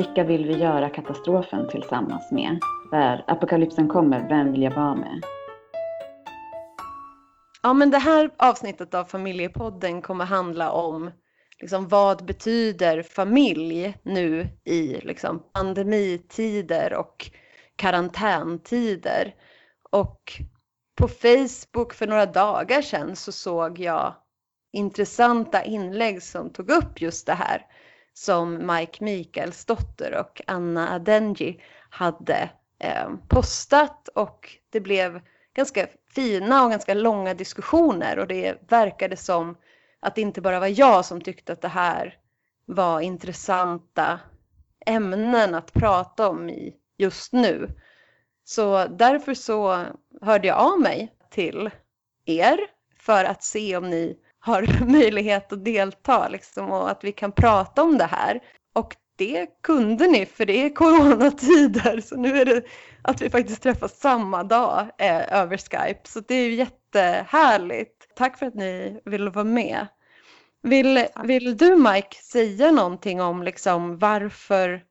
vilka vill vi göra katastrofen tillsammans med? Där apokalypsen kommer, vem vill jag vara med? Ja, men det här avsnittet av Familjepodden kommer handla om liksom, vad betyder familj nu i liksom, pandemitider och karantäntider. Och på Facebook för några dagar sedan så såg jag intressanta inlägg som tog upp just det här som Mike Mikaelsdotter och Anna Adenji hade eh, postat och det blev ganska fina och ganska långa diskussioner och det verkade som att det inte bara var jag som tyckte att det här var intressanta ämnen att prata om i just nu. Så därför så hörde jag av mig till er för att se om ni har möjlighet att delta liksom, och att vi kan prata om det här. Och det kunde ni för det är coronatider så nu är det att vi faktiskt träffas samma dag eh, över Skype så det är ju jättehärligt. Tack för att ni ville vara med. Vill, vill du Mike säga någonting om liksom varför,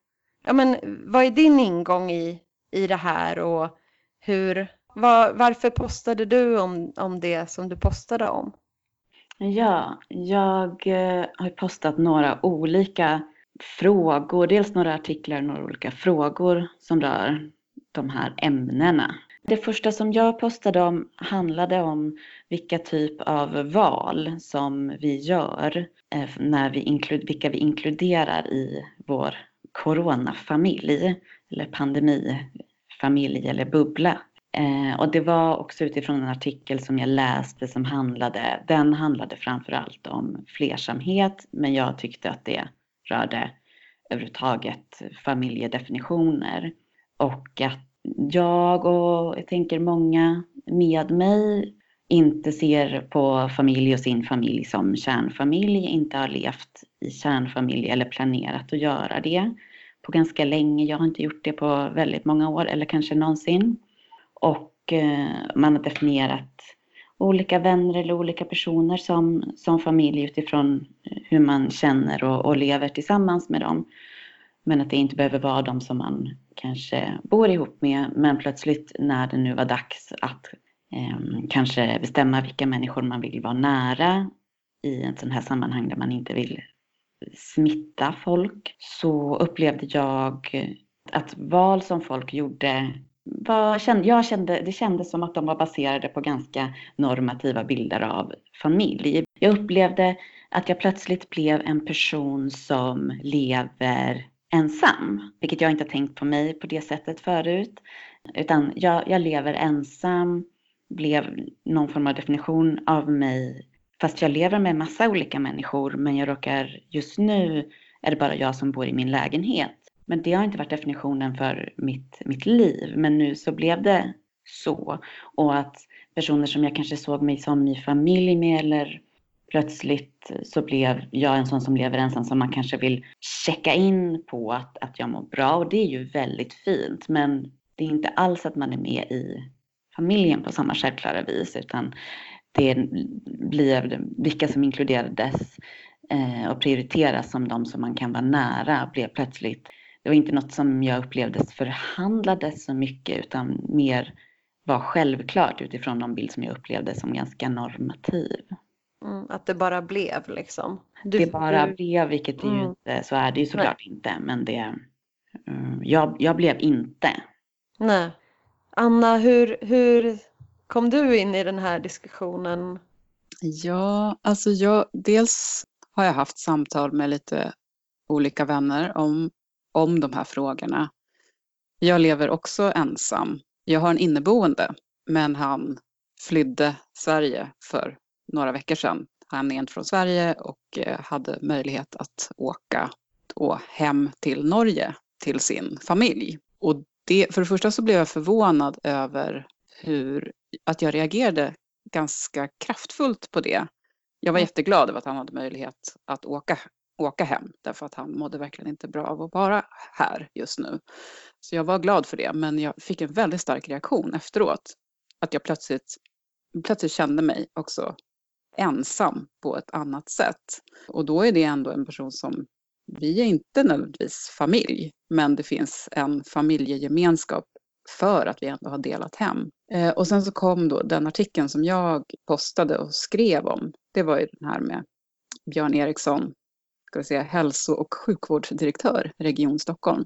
ja men vad är din ingång i, i det här och hur, var, varför postade du om, om det som du postade om? Ja, jag eh, har postat några olika frågor, dels några artiklar och några olika frågor som rör de här ämnena. Det första som jag postade om handlade om vilka typ av val som vi gör eh, när vi vilka vi inkluderar i vår coronafamilj eller pandemifamilj eller bubbla. Eh, och det var också utifrån en artikel som jag läste som handlade, den handlade framförallt om flersamhet men jag tyckte att det rörde överhuvudtaget familjedefinitioner. Och att jag och jag tänker många med mig inte ser på familj och sin familj som kärnfamilj, inte har levt i kärnfamilj eller planerat att göra det på ganska länge. Jag har inte gjort det på väldigt många år eller kanske någonsin. Och eh, man har definierat olika vänner eller olika personer som, som familj utifrån eh, hur man känner och, och lever tillsammans med dem. Men att det inte behöver vara de som man kanske bor ihop med. Men plötsligt när det nu var dags att eh, kanske bestämma vilka människor man vill vara nära i en sån här sammanhang där man inte vill smitta folk så upplevde jag att val som folk gjorde Kände, jag kände, det kändes som att de var baserade på ganska normativa bilder av familj. Jag upplevde att jag plötsligt blev en person som lever ensam, vilket jag inte tänkt på mig på det sättet förut. Utan jag, jag lever ensam, blev någon form av definition av mig. Fast jag lever med massa olika människor, men jag råkar just nu är det bara jag som bor i min lägenhet. Men det har inte varit definitionen för mitt, mitt liv. Men nu så blev det så. Och att personer som jag kanske såg mig som i familj med eller plötsligt så blev jag en sån som lever ensam som man kanske vill checka in på att, att jag mår bra. Och det är ju väldigt fint. Men det är inte alls att man är med i familjen på samma självklara vis. Utan det blir vilka som inkluderades eh, och prioriteras som de som man kan vara nära blev plötsligt det var inte något som jag upplevde förhandlades så mycket utan mer var självklart utifrån någon bild som jag upplevde som ganska normativ. Mm, att det bara blev liksom? Du, det bara du... blev, vilket det mm. ju inte, så är det ju såklart Nej. inte, men det, um, jag, jag blev inte. Nej. Anna, hur, hur kom du in i den här diskussionen? Ja, alltså jag, dels har jag haft samtal med lite olika vänner om om de här frågorna. Jag lever också ensam. Jag har en inneboende, men han flydde Sverige för några veckor sedan. Han är inte från Sverige och eh, hade möjlighet att åka då hem till Norge till sin familj. Och det, för det första så blev jag förvånad över hur, att jag reagerade ganska kraftfullt på det. Jag var mm. jätteglad över att han hade möjlighet att åka åka hem därför att han mådde verkligen inte bra av att vara här just nu. Så jag var glad för det men jag fick en väldigt stark reaktion efteråt. Att jag plötsligt, plötsligt kände mig också ensam på ett annat sätt. Och då är det ändå en person som vi är inte nödvändigtvis familj, men det finns en familjegemenskap för att vi ändå har delat hem. Eh, och sen så kom då den artikeln som jag postade och skrev om. Det var ju den här med Björn Eriksson, ska vi säga, hälso och sjukvårdsdirektör, Region Stockholm.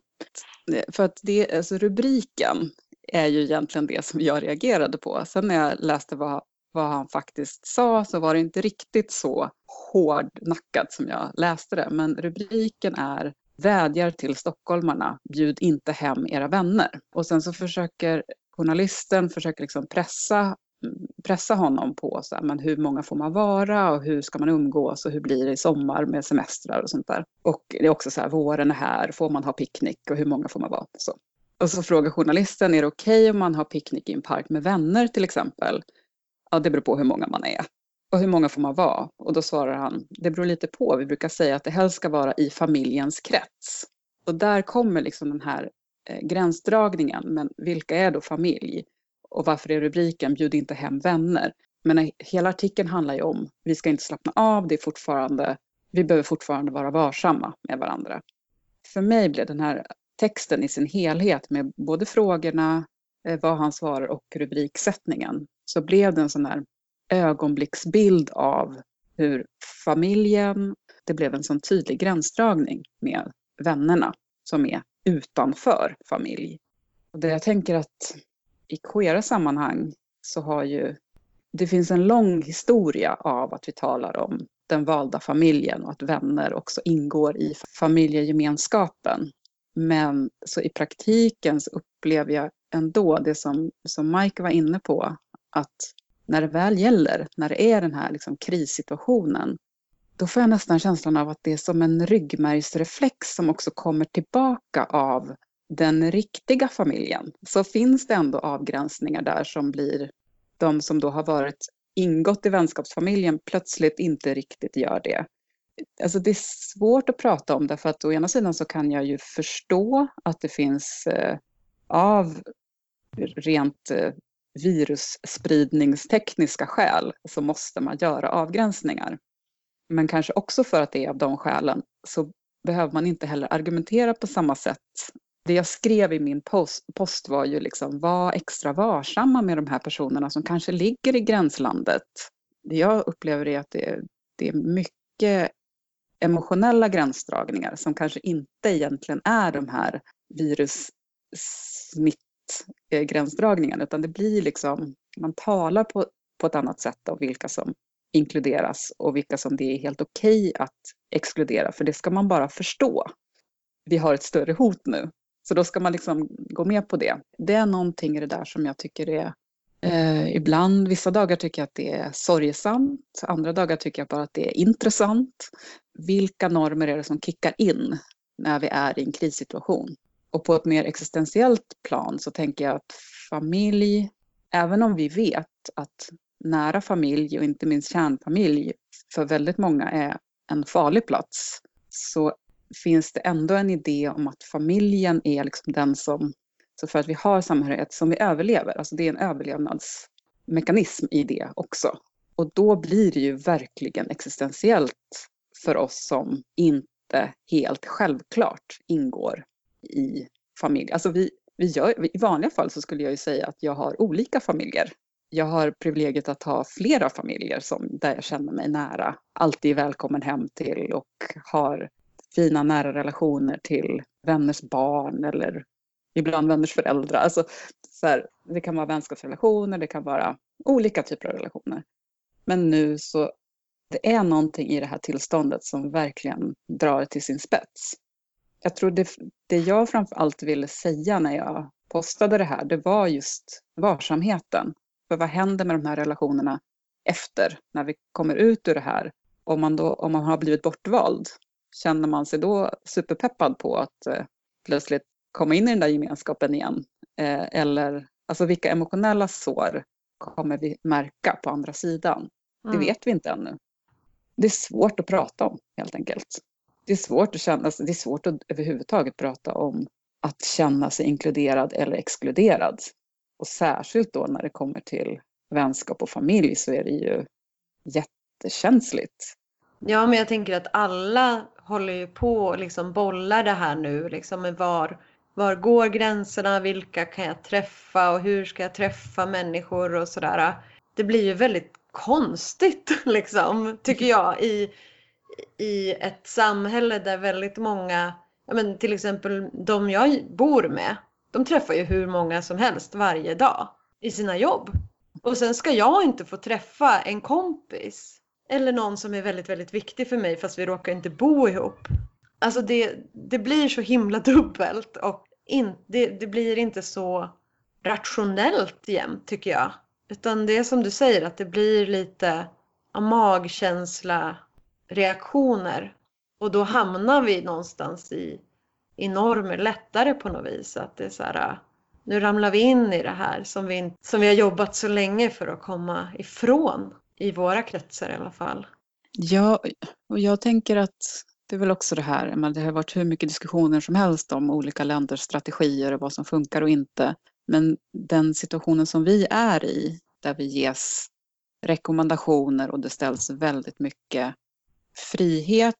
Eh, för att det, alltså rubriken är ju egentligen det som jag reagerade på. Sen när jag läste vad, vad han faktiskt sa så var det inte riktigt så hårdnackat som jag läste det. Men rubriken är vädjar till stockholmarna, bjud inte hem era vänner. Och sen så försöker journalisten försöker liksom pressa, pressa honom på så här, men hur många får man vara och hur ska man umgås och hur blir det i sommar med semestrar och sånt där. Och det är också så här, våren är här, får man ha picknick och hur många får man vara? Så. Och så frågar journalisten, är det okej okay om man har picknick i en park med vänner till exempel? Ja, det beror på hur många man är. Och hur många får man vara? Och då svarar han, det beror lite på. Vi brukar säga att det helst ska vara i familjens krets. Och där kommer liksom den här eh, gränsdragningen. Men vilka är då familj? Och varför är rubriken bjud inte hem vänner? Men eh, hela artikeln handlar ju om, vi ska inte slappna av, det är fortfarande, vi behöver fortfarande vara varsamma med varandra. För mig blev den här texten i sin helhet med både frågorna, eh, vad han svarar och rubriksättningen, så blev det en sån här ögonblicksbild av hur familjen, det blev en sån tydlig gränsdragning med vännerna som är utanför familj. Och det jag tänker att i queera sammanhang så har ju det finns en lång historia av att vi talar om den valda familjen och att vänner också ingår i familjegemenskapen. Men så i praktiken så upplever jag ändå det som, som Mike var inne på, att när det väl gäller, när det är den här liksom krissituationen, då får jag nästan känslan av att det är som en ryggmärgsreflex som också kommer tillbaka av den riktiga familjen. Så finns det ändå avgränsningar där som blir de som då har varit ingått i vänskapsfamiljen plötsligt inte riktigt gör det. Alltså det är svårt att prata om därför att å ena sidan så kan jag ju förstå att det finns eh, av rent eh, virusspridningstekniska skäl så måste man göra avgränsningar. Men kanske också för att det är av de skälen så behöver man inte heller argumentera på samma sätt. Det jag skrev i min post, post var ju liksom var extra varsamma med de här personerna som kanske ligger i gränslandet. Det jag upplever är att det, det är mycket emotionella gränsdragningar som kanske inte egentligen är de här virussmittgränsdragningarna utan det blir liksom, man talar på, på ett annat sätt om vilka som inkluderas och vilka som det är helt okej okay att exkludera, för det ska man bara förstå. Vi har ett större hot nu, så då ska man liksom gå med på det. Det är någonting i det där som jag tycker är eh, ibland, vissa dagar tycker jag att det är sorgesamt, andra dagar tycker jag bara att det är intressant. Vilka normer är det som kickar in när vi är i en krissituation? Och på ett mer existentiellt plan så tänker jag att familj, även om vi vet att nära familj och inte minst kärnfamilj för väldigt många är en farlig plats, så finns det ändå en idé om att familjen är liksom den som, så för att vi har samhörighet som vi överlever, alltså det är en överlevnadsmekanism i det också. Och då blir det ju verkligen existentiellt för oss som inte helt självklart ingår i familj. Alltså vi, vi gör, I vanliga fall så skulle jag ju säga att jag har olika familjer. Jag har privilegiet att ha flera familjer som, där jag känner mig nära, alltid välkommen hem till och har fina nära relationer till vänners barn eller ibland vänners föräldrar. Alltså, så här, det kan vara vänskapsrelationer, det kan vara olika typer av relationer. Men nu så det är någonting i det här tillståndet som verkligen drar till sin spets jag tror det, det jag framför allt ville säga när jag postade det här, det var just varsamheten. För vad händer med de här relationerna efter, när vi kommer ut ur det här? Om man, då, om man har blivit bortvald, känner man sig då superpeppad på att eh, plötsligt komma in i den där gemenskapen igen? Eh, eller alltså vilka emotionella sår kommer vi märka på andra sidan? Mm. Det vet vi inte ännu. Det är svårt att prata om helt enkelt det är svårt att känna, alltså det är svårt att överhuvudtaget prata om att känna sig inkluderad eller exkluderad. Och särskilt då när det kommer till vänskap och familj så är det ju jättekänsligt. Ja, men jag tänker att alla håller ju på och liksom bollar det här nu, liksom med var, var går gränserna, vilka kan jag träffa och hur ska jag träffa människor och sådär. Det blir ju väldigt konstigt liksom, tycker jag, i, i ett samhälle där väldigt många, ja, men till exempel de jag bor med, de träffar ju hur många som helst varje dag i sina jobb. Och sen ska jag inte få träffa en kompis eller någon som är väldigt, väldigt viktig för mig fast vi råkar inte bo ihop. Alltså det, det blir så himla dubbelt och in, det, det blir inte så rationellt jämt tycker jag. Utan det är som du säger att det blir lite magkänsla reaktioner. Och då hamnar vi någonstans i, i normer lättare på något vis. Att det är så här, nu ramlar vi in i det här som vi, som vi har jobbat så länge för att komma ifrån. I våra kretsar i alla fall. Ja, och jag tänker att det är väl också det här, det har varit hur mycket diskussioner som helst om olika länders strategier och vad som funkar och inte. Men den situationen som vi är i, där vi ges rekommendationer och det ställs väldigt mycket frihet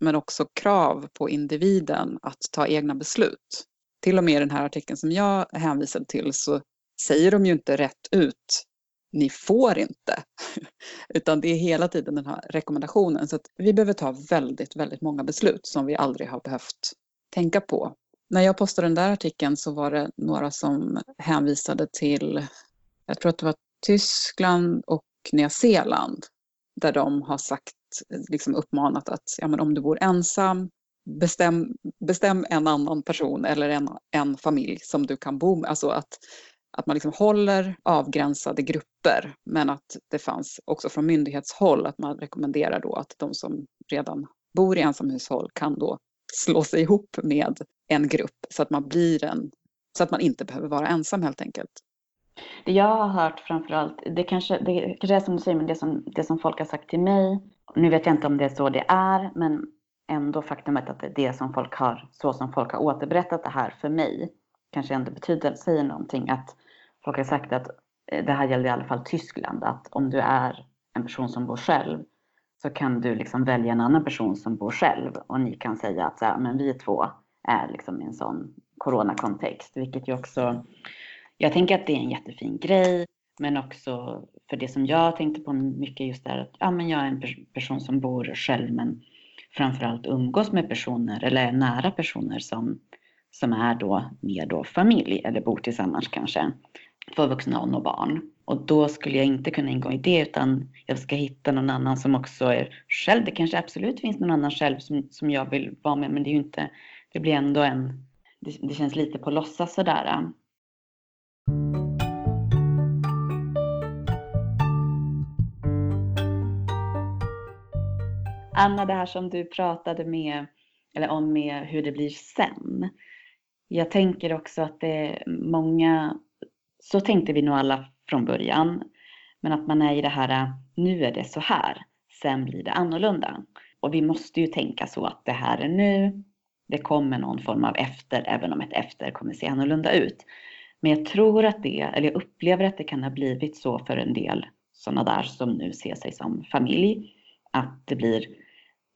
men också krav på individen att ta egna beslut. Till och med i den här artikeln som jag hänvisade till så säger de ju inte rätt ut ni får inte. Utan det är hela tiden den här rekommendationen. Så att vi behöver ta väldigt, väldigt många beslut som vi aldrig har behövt tänka på. När jag postade den där artikeln så var det några som hänvisade till, jag tror att det var Tyskland och Nya Zeeland, där de har sagt, liksom uppmanat att ja, men om du bor ensam, bestäm, bestäm en annan person eller en, en familj som du kan bo med. Alltså att att man liksom håller avgränsade grupper men att det fanns också från myndighetshåll att man rekommenderar då att de som redan bor i ensamhushåll kan då slå sig ihop med en grupp så att man blir en, så att man inte behöver vara ensam helt enkelt. Det jag har hört framförallt, det kanske, det kanske är som du säger, men det som, det som folk har sagt till mig, nu vet jag inte om det är så det är, men ändå faktumet att det är det som folk har, så som folk har återberättat det här för mig, kanske ändå betyder, säger någonting att folk har sagt att eh, det här gäller i alla fall Tyskland, att om du är en person som bor själv så kan du liksom välja en annan person som bor själv. Och ni kan säga att så här, men vi två är liksom i en sån coronakontext, vilket ju också, jag tänker att det är en jättefin grej, men också för det som jag tänkte på mycket just där att ja, men jag är en person som bor själv men framförallt umgås med personer eller är nära personer som, som är då mer då familj eller bor tillsammans kanske för vuxna och barn. Och då skulle jag inte kunna ingå i det utan jag ska hitta någon annan som också är själv. Det kanske absolut finns någon annan själv som, som jag vill vara med men det är ju inte, det blir ändå en, det, det känns lite på låtsas sådär. Anna, det här som du pratade med, eller om med hur det blir sen. Jag tänker också att det är många så tänkte vi nog alla från början. Men att man är i det här, äh, nu är det så här, sen blir det annorlunda. Och vi måste ju tänka så att det här är nu, det kommer någon form av efter, även om ett efter kommer se annorlunda ut. Men jag tror att det, eller jag upplever att det kan ha blivit så för en del sådana där som nu ser sig som familj, att det blir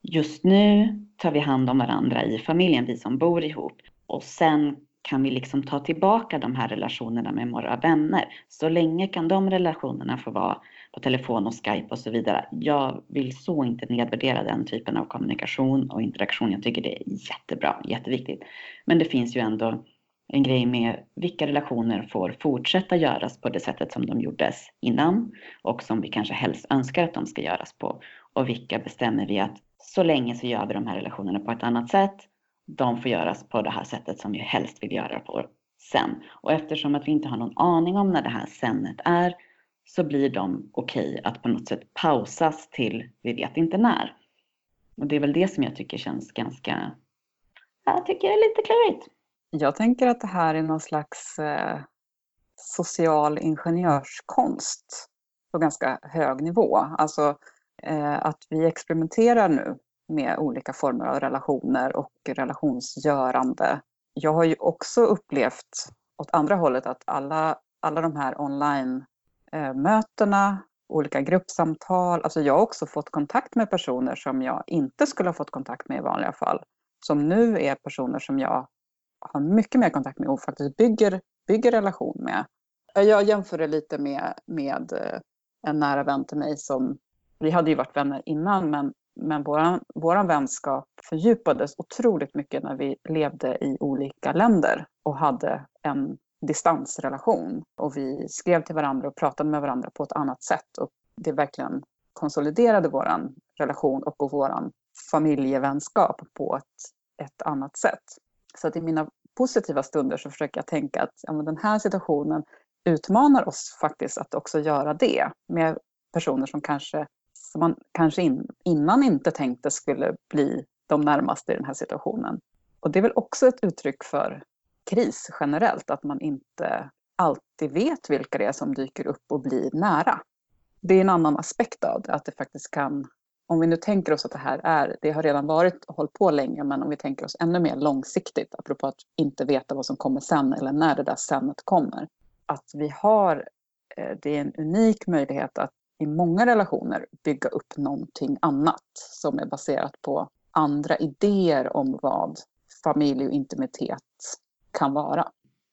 just nu tar vi hand om varandra i familjen, vi som bor ihop. Och sen kan vi liksom ta tillbaka de här relationerna med våra vänner. Så länge kan de relationerna få vara på telefon och Skype och så vidare. Jag vill så inte nedvärdera den typen av kommunikation och interaktion. Jag tycker det är jättebra, jätteviktigt. Men det finns ju ändå en grej med vilka relationer får fortsätta göras på det sättet som de gjordes innan och som vi kanske helst önskar att de ska göras på. Och vilka bestämmer vi att så länge så gör vi de här relationerna på ett annat sätt de får göras på det här sättet som vi helst vill göra på sen. Och eftersom att vi inte har någon aning om när det här senet är så blir de okej okay att på något sätt pausas till vi vet inte när. Och det är väl det som jag tycker känns ganska, jag tycker det är lite klurigt. Jag tänker att det här är någon slags eh, social ingenjörskonst på ganska hög nivå. Alltså eh, att vi experimenterar nu med olika former av relationer och relationsgörande. Jag har ju också upplevt åt andra hållet att alla, alla de här online-mötena eh, olika gruppsamtal. Alltså jag har också fått kontakt med personer som jag inte skulle ha fått kontakt med i vanliga fall. Som nu är personer som jag har mycket mer kontakt med och faktiskt bygger, bygger relation med. Eh, jag jämför det lite med, med eh, en nära vän till mig som, vi hade ju varit vänner innan men, men vår våran vänskap fördjupades otroligt mycket när vi levde i olika länder och hade en distansrelation. Och vi skrev till varandra och pratade med varandra på ett annat sätt. Och det verkligen konsoliderade vår relation och vår familjevänskap på ett, ett annat sätt. Så att i mina positiva stunder så försöker jag tänka att ja, den här situationen utmanar oss faktiskt att också göra det med personer som kanske som man kanske in, innan inte tänkte skulle bli de närmaste i den här situationen. Och det är väl också ett uttryck för kris generellt, att man inte alltid vet vilka det är som dyker upp och blir nära. Det är en annan aspekt av det, att det faktiskt kan, om vi nu tänker oss att det här är, det har redan varit och hållit på länge, men om vi tänker oss ännu mer långsiktigt, apropå att inte veta vad som kommer sen eller när det där senet kommer, att vi har, eh, det är en unik möjlighet att i många relationer bygga upp någonting annat som är baserat på andra idéer om vad familj och intimitet kan vara.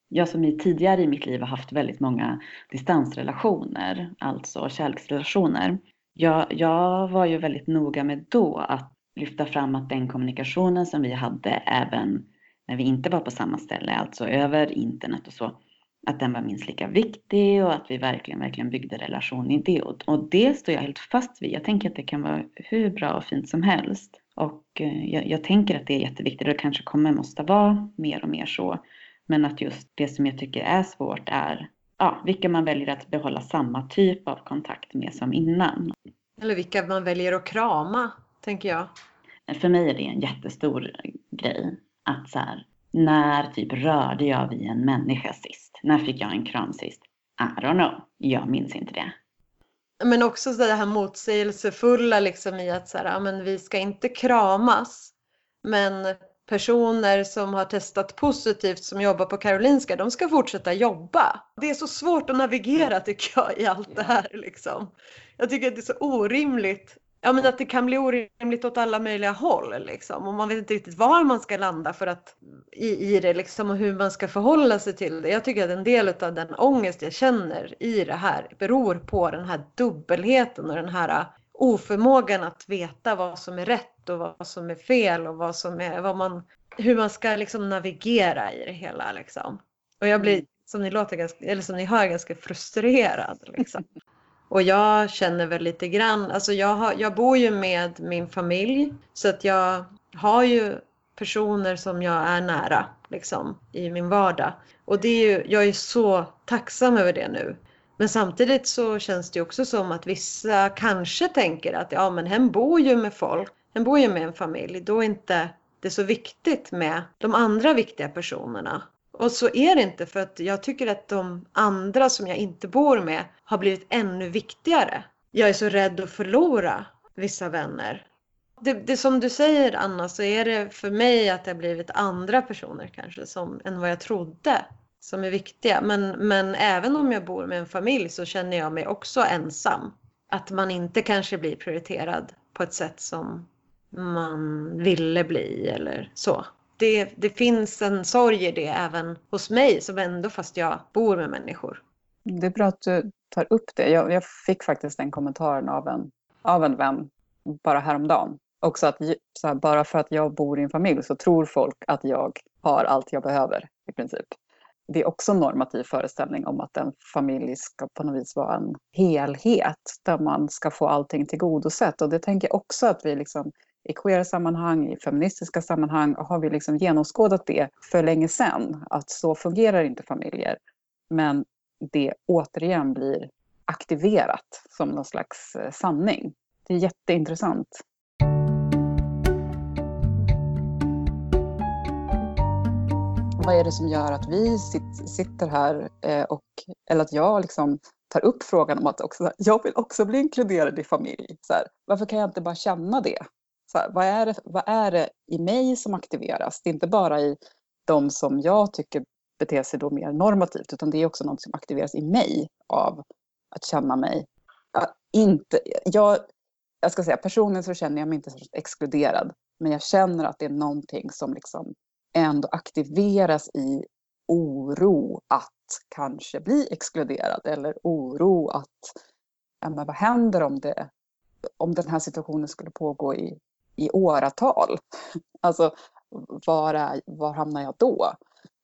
Jag som i tidigare i mitt liv har haft väldigt många distansrelationer, alltså kärleksrelationer. Jag, jag var ju väldigt noga med då att lyfta fram att den kommunikationen som vi hade även när vi inte var på samma ställe, alltså över internet och så, att den var minst lika viktig och att vi verkligen, verkligen byggde relation i det. Och, det står jag helt fast vid. Jag tänker att det kan vara hur bra och fint som helst. Och eh, jag, jag tänker att det är jätteviktigt och det kanske kommer måste vara mer och mer så. Men att just det som jag tycker är svårt är ja, vilka man väljer att behålla samma typ av kontakt med som innan. Eller vilka man väljer att krama, tänker jag. För mig är det en jättestor grej. Att så här, när typ rörde jag vid en människa sist? När fick jag en kram sist? I don't know. Jag minns inte det. Men också det här motsägelsefulla liksom i att så här, men vi ska inte kramas. Men personer som har testat positivt som jobbar på Karolinska, de ska fortsätta jobba. Det är så svårt att navigera tycker jag i allt det här liksom. Jag tycker att det är så orimligt Ja men att det kan bli orimligt åt alla möjliga håll liksom. Och man vet inte riktigt var man ska landa för att i, i det liksom och hur man ska förhålla sig till det. Jag tycker att en del av den ångest jag känner i det här beror på den här dubbelheten och den här oförmågan att veta vad som är rätt och vad som är fel och vad som är, vad man, hur man ska liksom navigera i det hela liksom. Och jag blir, mm. som ni låter ganska, eller som ni hör, ganska frustrerad liksom. Och jag känner väl lite grann, alltså jag, har, jag bor ju med min familj så att jag har ju personer som jag är nära liksom i min vardag. Och det är ju, jag är så tacksam över det nu. Men samtidigt så känns det också som att vissa kanske tänker att ja men hen bor ju med folk, hen bor ju med en familj, då är inte det så viktigt med de andra viktiga personerna. Och så är det inte för att jag tycker att de andra som jag inte bor med har blivit ännu viktigare. Jag är så rädd att förlora vissa vänner. Det, det som du säger Anna så är det för mig att det har blivit andra personer kanske som, än vad jag trodde som är viktiga. Men, men även om jag bor med en familj så känner jag mig också ensam. Att man inte kanske blir prioriterad på ett sätt som man ville bli eller så det, det finns en sorg i det även hos mig som ändå fast jag bor med människor. Det är bra att du tar upp det. Jag, jag fick faktiskt den kommentaren av en, av en vän bara häromdagen. Också att här, bara för att jag bor i en familj så tror folk att jag har allt jag behöver i princip. Det är också en normativ föreställning om att en familj ska på något vis vara en helhet där man ska få allting tillgodosett. Och det tänker jag också att vi liksom i queera sammanhang, i feministiska sammanhang har vi liksom genomskådat det för länge sedan, att så fungerar inte familjer. Men det återigen blir aktiverat som någon slags eh, sanning. Det är jätteintressant. Vad är det som gör att vi sitter här eh, och, eller att jag liksom tar upp frågan om att också, jag vill också bli inkluderad i familj. Så här, varför kan jag inte bara känna det? Så här, vad, är det, vad är det i mig som aktiveras? Det är inte bara i de som jag tycker beter sig då mer normativt, utan det är också något som aktiveras i mig av att känna mig inte, jag, jag ska säga personligen så känner jag mig inte exkluderad. Men jag känner att det är någonting som liksom ändå aktiveras i oro att kanske bli exkluderad eller oro att ja, men vad händer om, det, om den här situationen skulle pågå i, i åratal? Alltså, var, är, var hamnar jag då?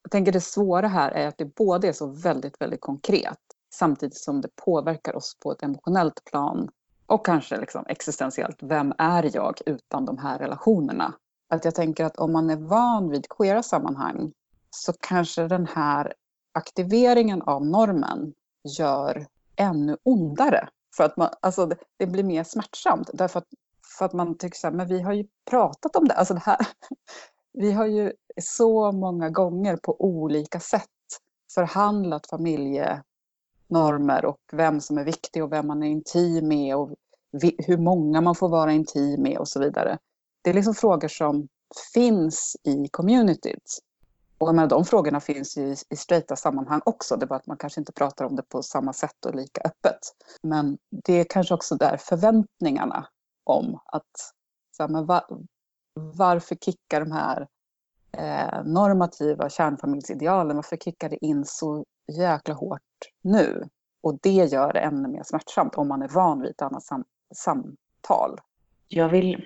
Jag tänker det svåra här är att det både är så väldigt, väldigt konkret samtidigt som det påverkar oss på ett emotionellt plan och kanske liksom existentiellt. Vem är jag utan de här relationerna? Att jag tänker att om man är van vid queera sammanhang så kanske den här aktiveringen av normen gör ännu ondare. För att man, alltså det, det blir mer smärtsamt därför att, för att man tycker så här, men vi har ju pratat om det. Alltså det här, vi har ju så många gånger på olika sätt förhandlat familjenormer och vem som är viktig och vem man är intim med och hur många man får vara intim med och så vidare. Det är liksom frågor som finns i communityt. Och menar, de frågorna finns ju i, i straighta sammanhang också. Det är bara att man kanske inte pratar om det på samma sätt och lika öppet. Men det är kanske också där förväntningarna om att så här, men va, varför kickar de här eh, normativa kärnfamiljsidealen, varför kickar det in så jäkla hårt nu? Och det gör det ännu mer smärtsamt om man är van vid ett annat sam samtal. Jag vill,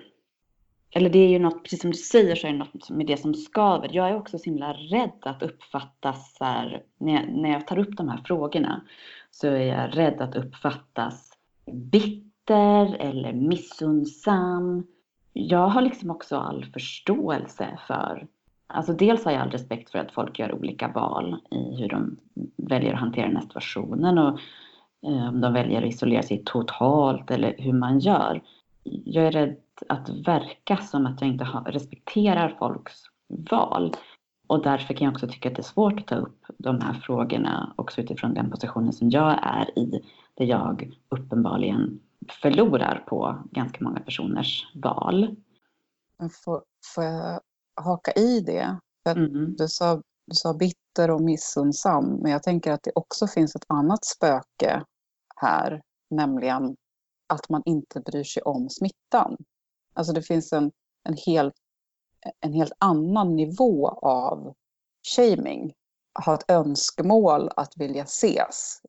eller det är ju något, precis som du säger så är det något med det som skaver. Jag är också så himla rädd att uppfattas så här, när jag, när jag tar upp de här frågorna så är jag rädd att uppfattas bitter eller missundsam. Jag har liksom också all förståelse för Alltså dels har jag all respekt för att folk gör olika val i hur de väljer att hantera den här situationen och eh, om de väljer att isolera sig totalt eller hur man gör. Jag är rädd att verka som att jag inte respekterar folks val. Och därför kan jag också tycka att det är svårt att ta upp de här frågorna också utifrån den positionen som jag är i, där jag uppenbarligen förlorar på ganska många personers val. Får, får jag haka i det? Mm. Du, sa, du sa bitter och missundsam, men jag tänker att det också finns ett annat spöke här, nämligen att man inte bryr sig om smittan. Alltså det finns en, en, helt, en helt annan nivå av shaming. Ha ett önskemål att vilja ses.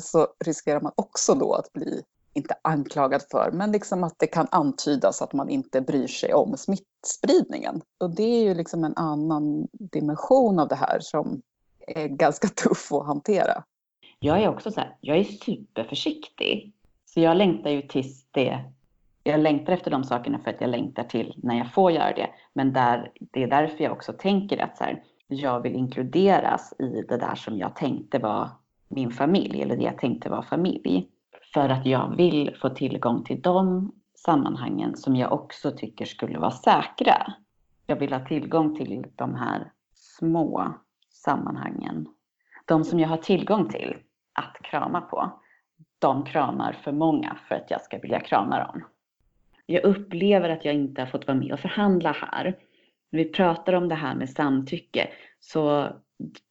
Så riskerar man också då att bli, inte anklagad för, men liksom att det kan antydas att man inte bryr sig om smittspridningen. Och det är ju liksom en annan dimension av det här som är ganska tuff att hantera. Jag är också så här, jag är superförsiktig. Så jag längtar ju tills det jag längtar efter de sakerna för att jag längtar till när jag får göra det. Men där, det är därför jag också tänker att så här, jag vill inkluderas i det där som jag tänkte var min familj, eller det jag tänkte var familj. För att jag vill få tillgång till de sammanhangen som jag också tycker skulle vara säkra. Jag vill ha tillgång till de här små sammanhangen. De som jag har tillgång till att krama på, de kramar för många för att jag ska vilja krama dem jag upplever att jag inte har fått vara med och förhandla här. När vi pratar om det här med samtycke så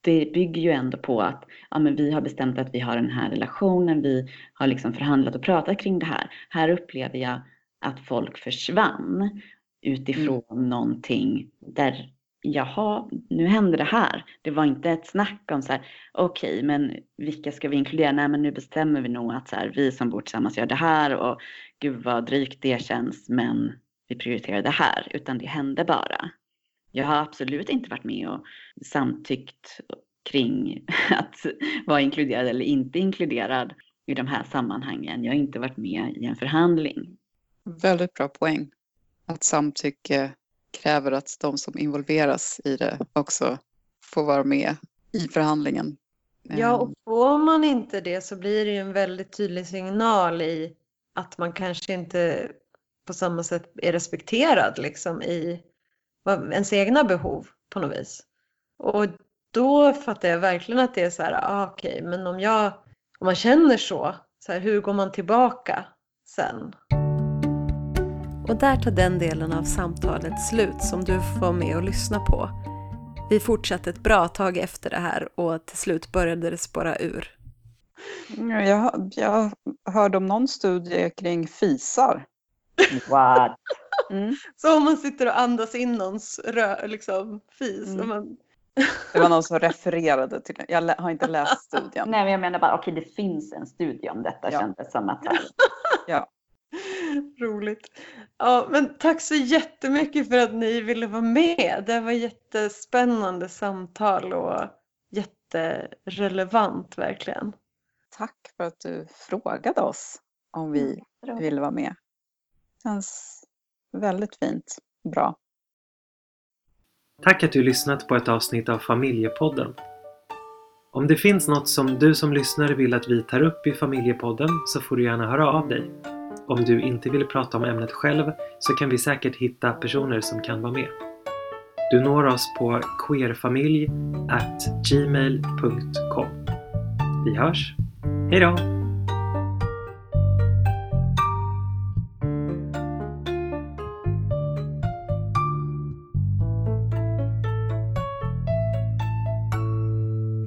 det bygger ju ändå på att ja, men vi har bestämt att vi har den här relationen, vi har liksom förhandlat och pratat kring det här. Här upplever jag att folk försvann utifrån mm. någonting där jaha, nu händer det här. Det var inte ett snack om så här, okej, okay, men vilka ska vi inkludera? Nej, men nu bestämmer vi nog att så här, vi som bor tillsammans gör det här och gud vad drygt det känns, men vi prioriterar det här, utan det hände bara. Jag har absolut inte varit med och samtyckt kring att vara inkluderad eller inte inkluderad i de här sammanhangen. Jag har inte varit med i en förhandling. Väldigt bra poäng. Att samtycke kräver att de som involveras i det också får vara med i förhandlingen. Ja, och ehm. får man inte det så blir det ju en väldigt tydlig signal i att man kanske inte på samma sätt är respekterad liksom i ens egna behov på något vis. Och då fattar jag verkligen att det är så här, ah, okej, okay, men om jag, om man känner så, så här, hur går man tillbaka sen? Och där tar den delen av samtalet slut som du får med och lyssna på. Vi fortsatte ett bra tag efter det här och till slut började det spåra ur. Jag, jag hörde om någon studie kring fisar. What? Mm. Så om man sitter och andas in någons rö, liksom, fis. Mm. Man, Det var någon som refererade till det. Jag har inte läst studien. Nej, men jag menar bara, okej, det finns en studie om detta Ja. kändes som att Ja. Roligt. Ja, men tack så jättemycket för att ni ville vara med. Det var jättespännande samtal och jätterelevant verkligen. Tack för att du frågade oss om vi ville vara med. Känns väldigt fint. Bra. Tack att du lyssnat på ett avsnitt av Familjepodden. Om det finns något som du som lyssnare vill att vi tar upp i Familjepodden så får du gärna höra av dig. Om du inte vill prata om ämnet själv så kan vi säkert hitta personer som kan vara med. Du når oss på queerfamilj gmail.com. Vi hörs! Hejdå!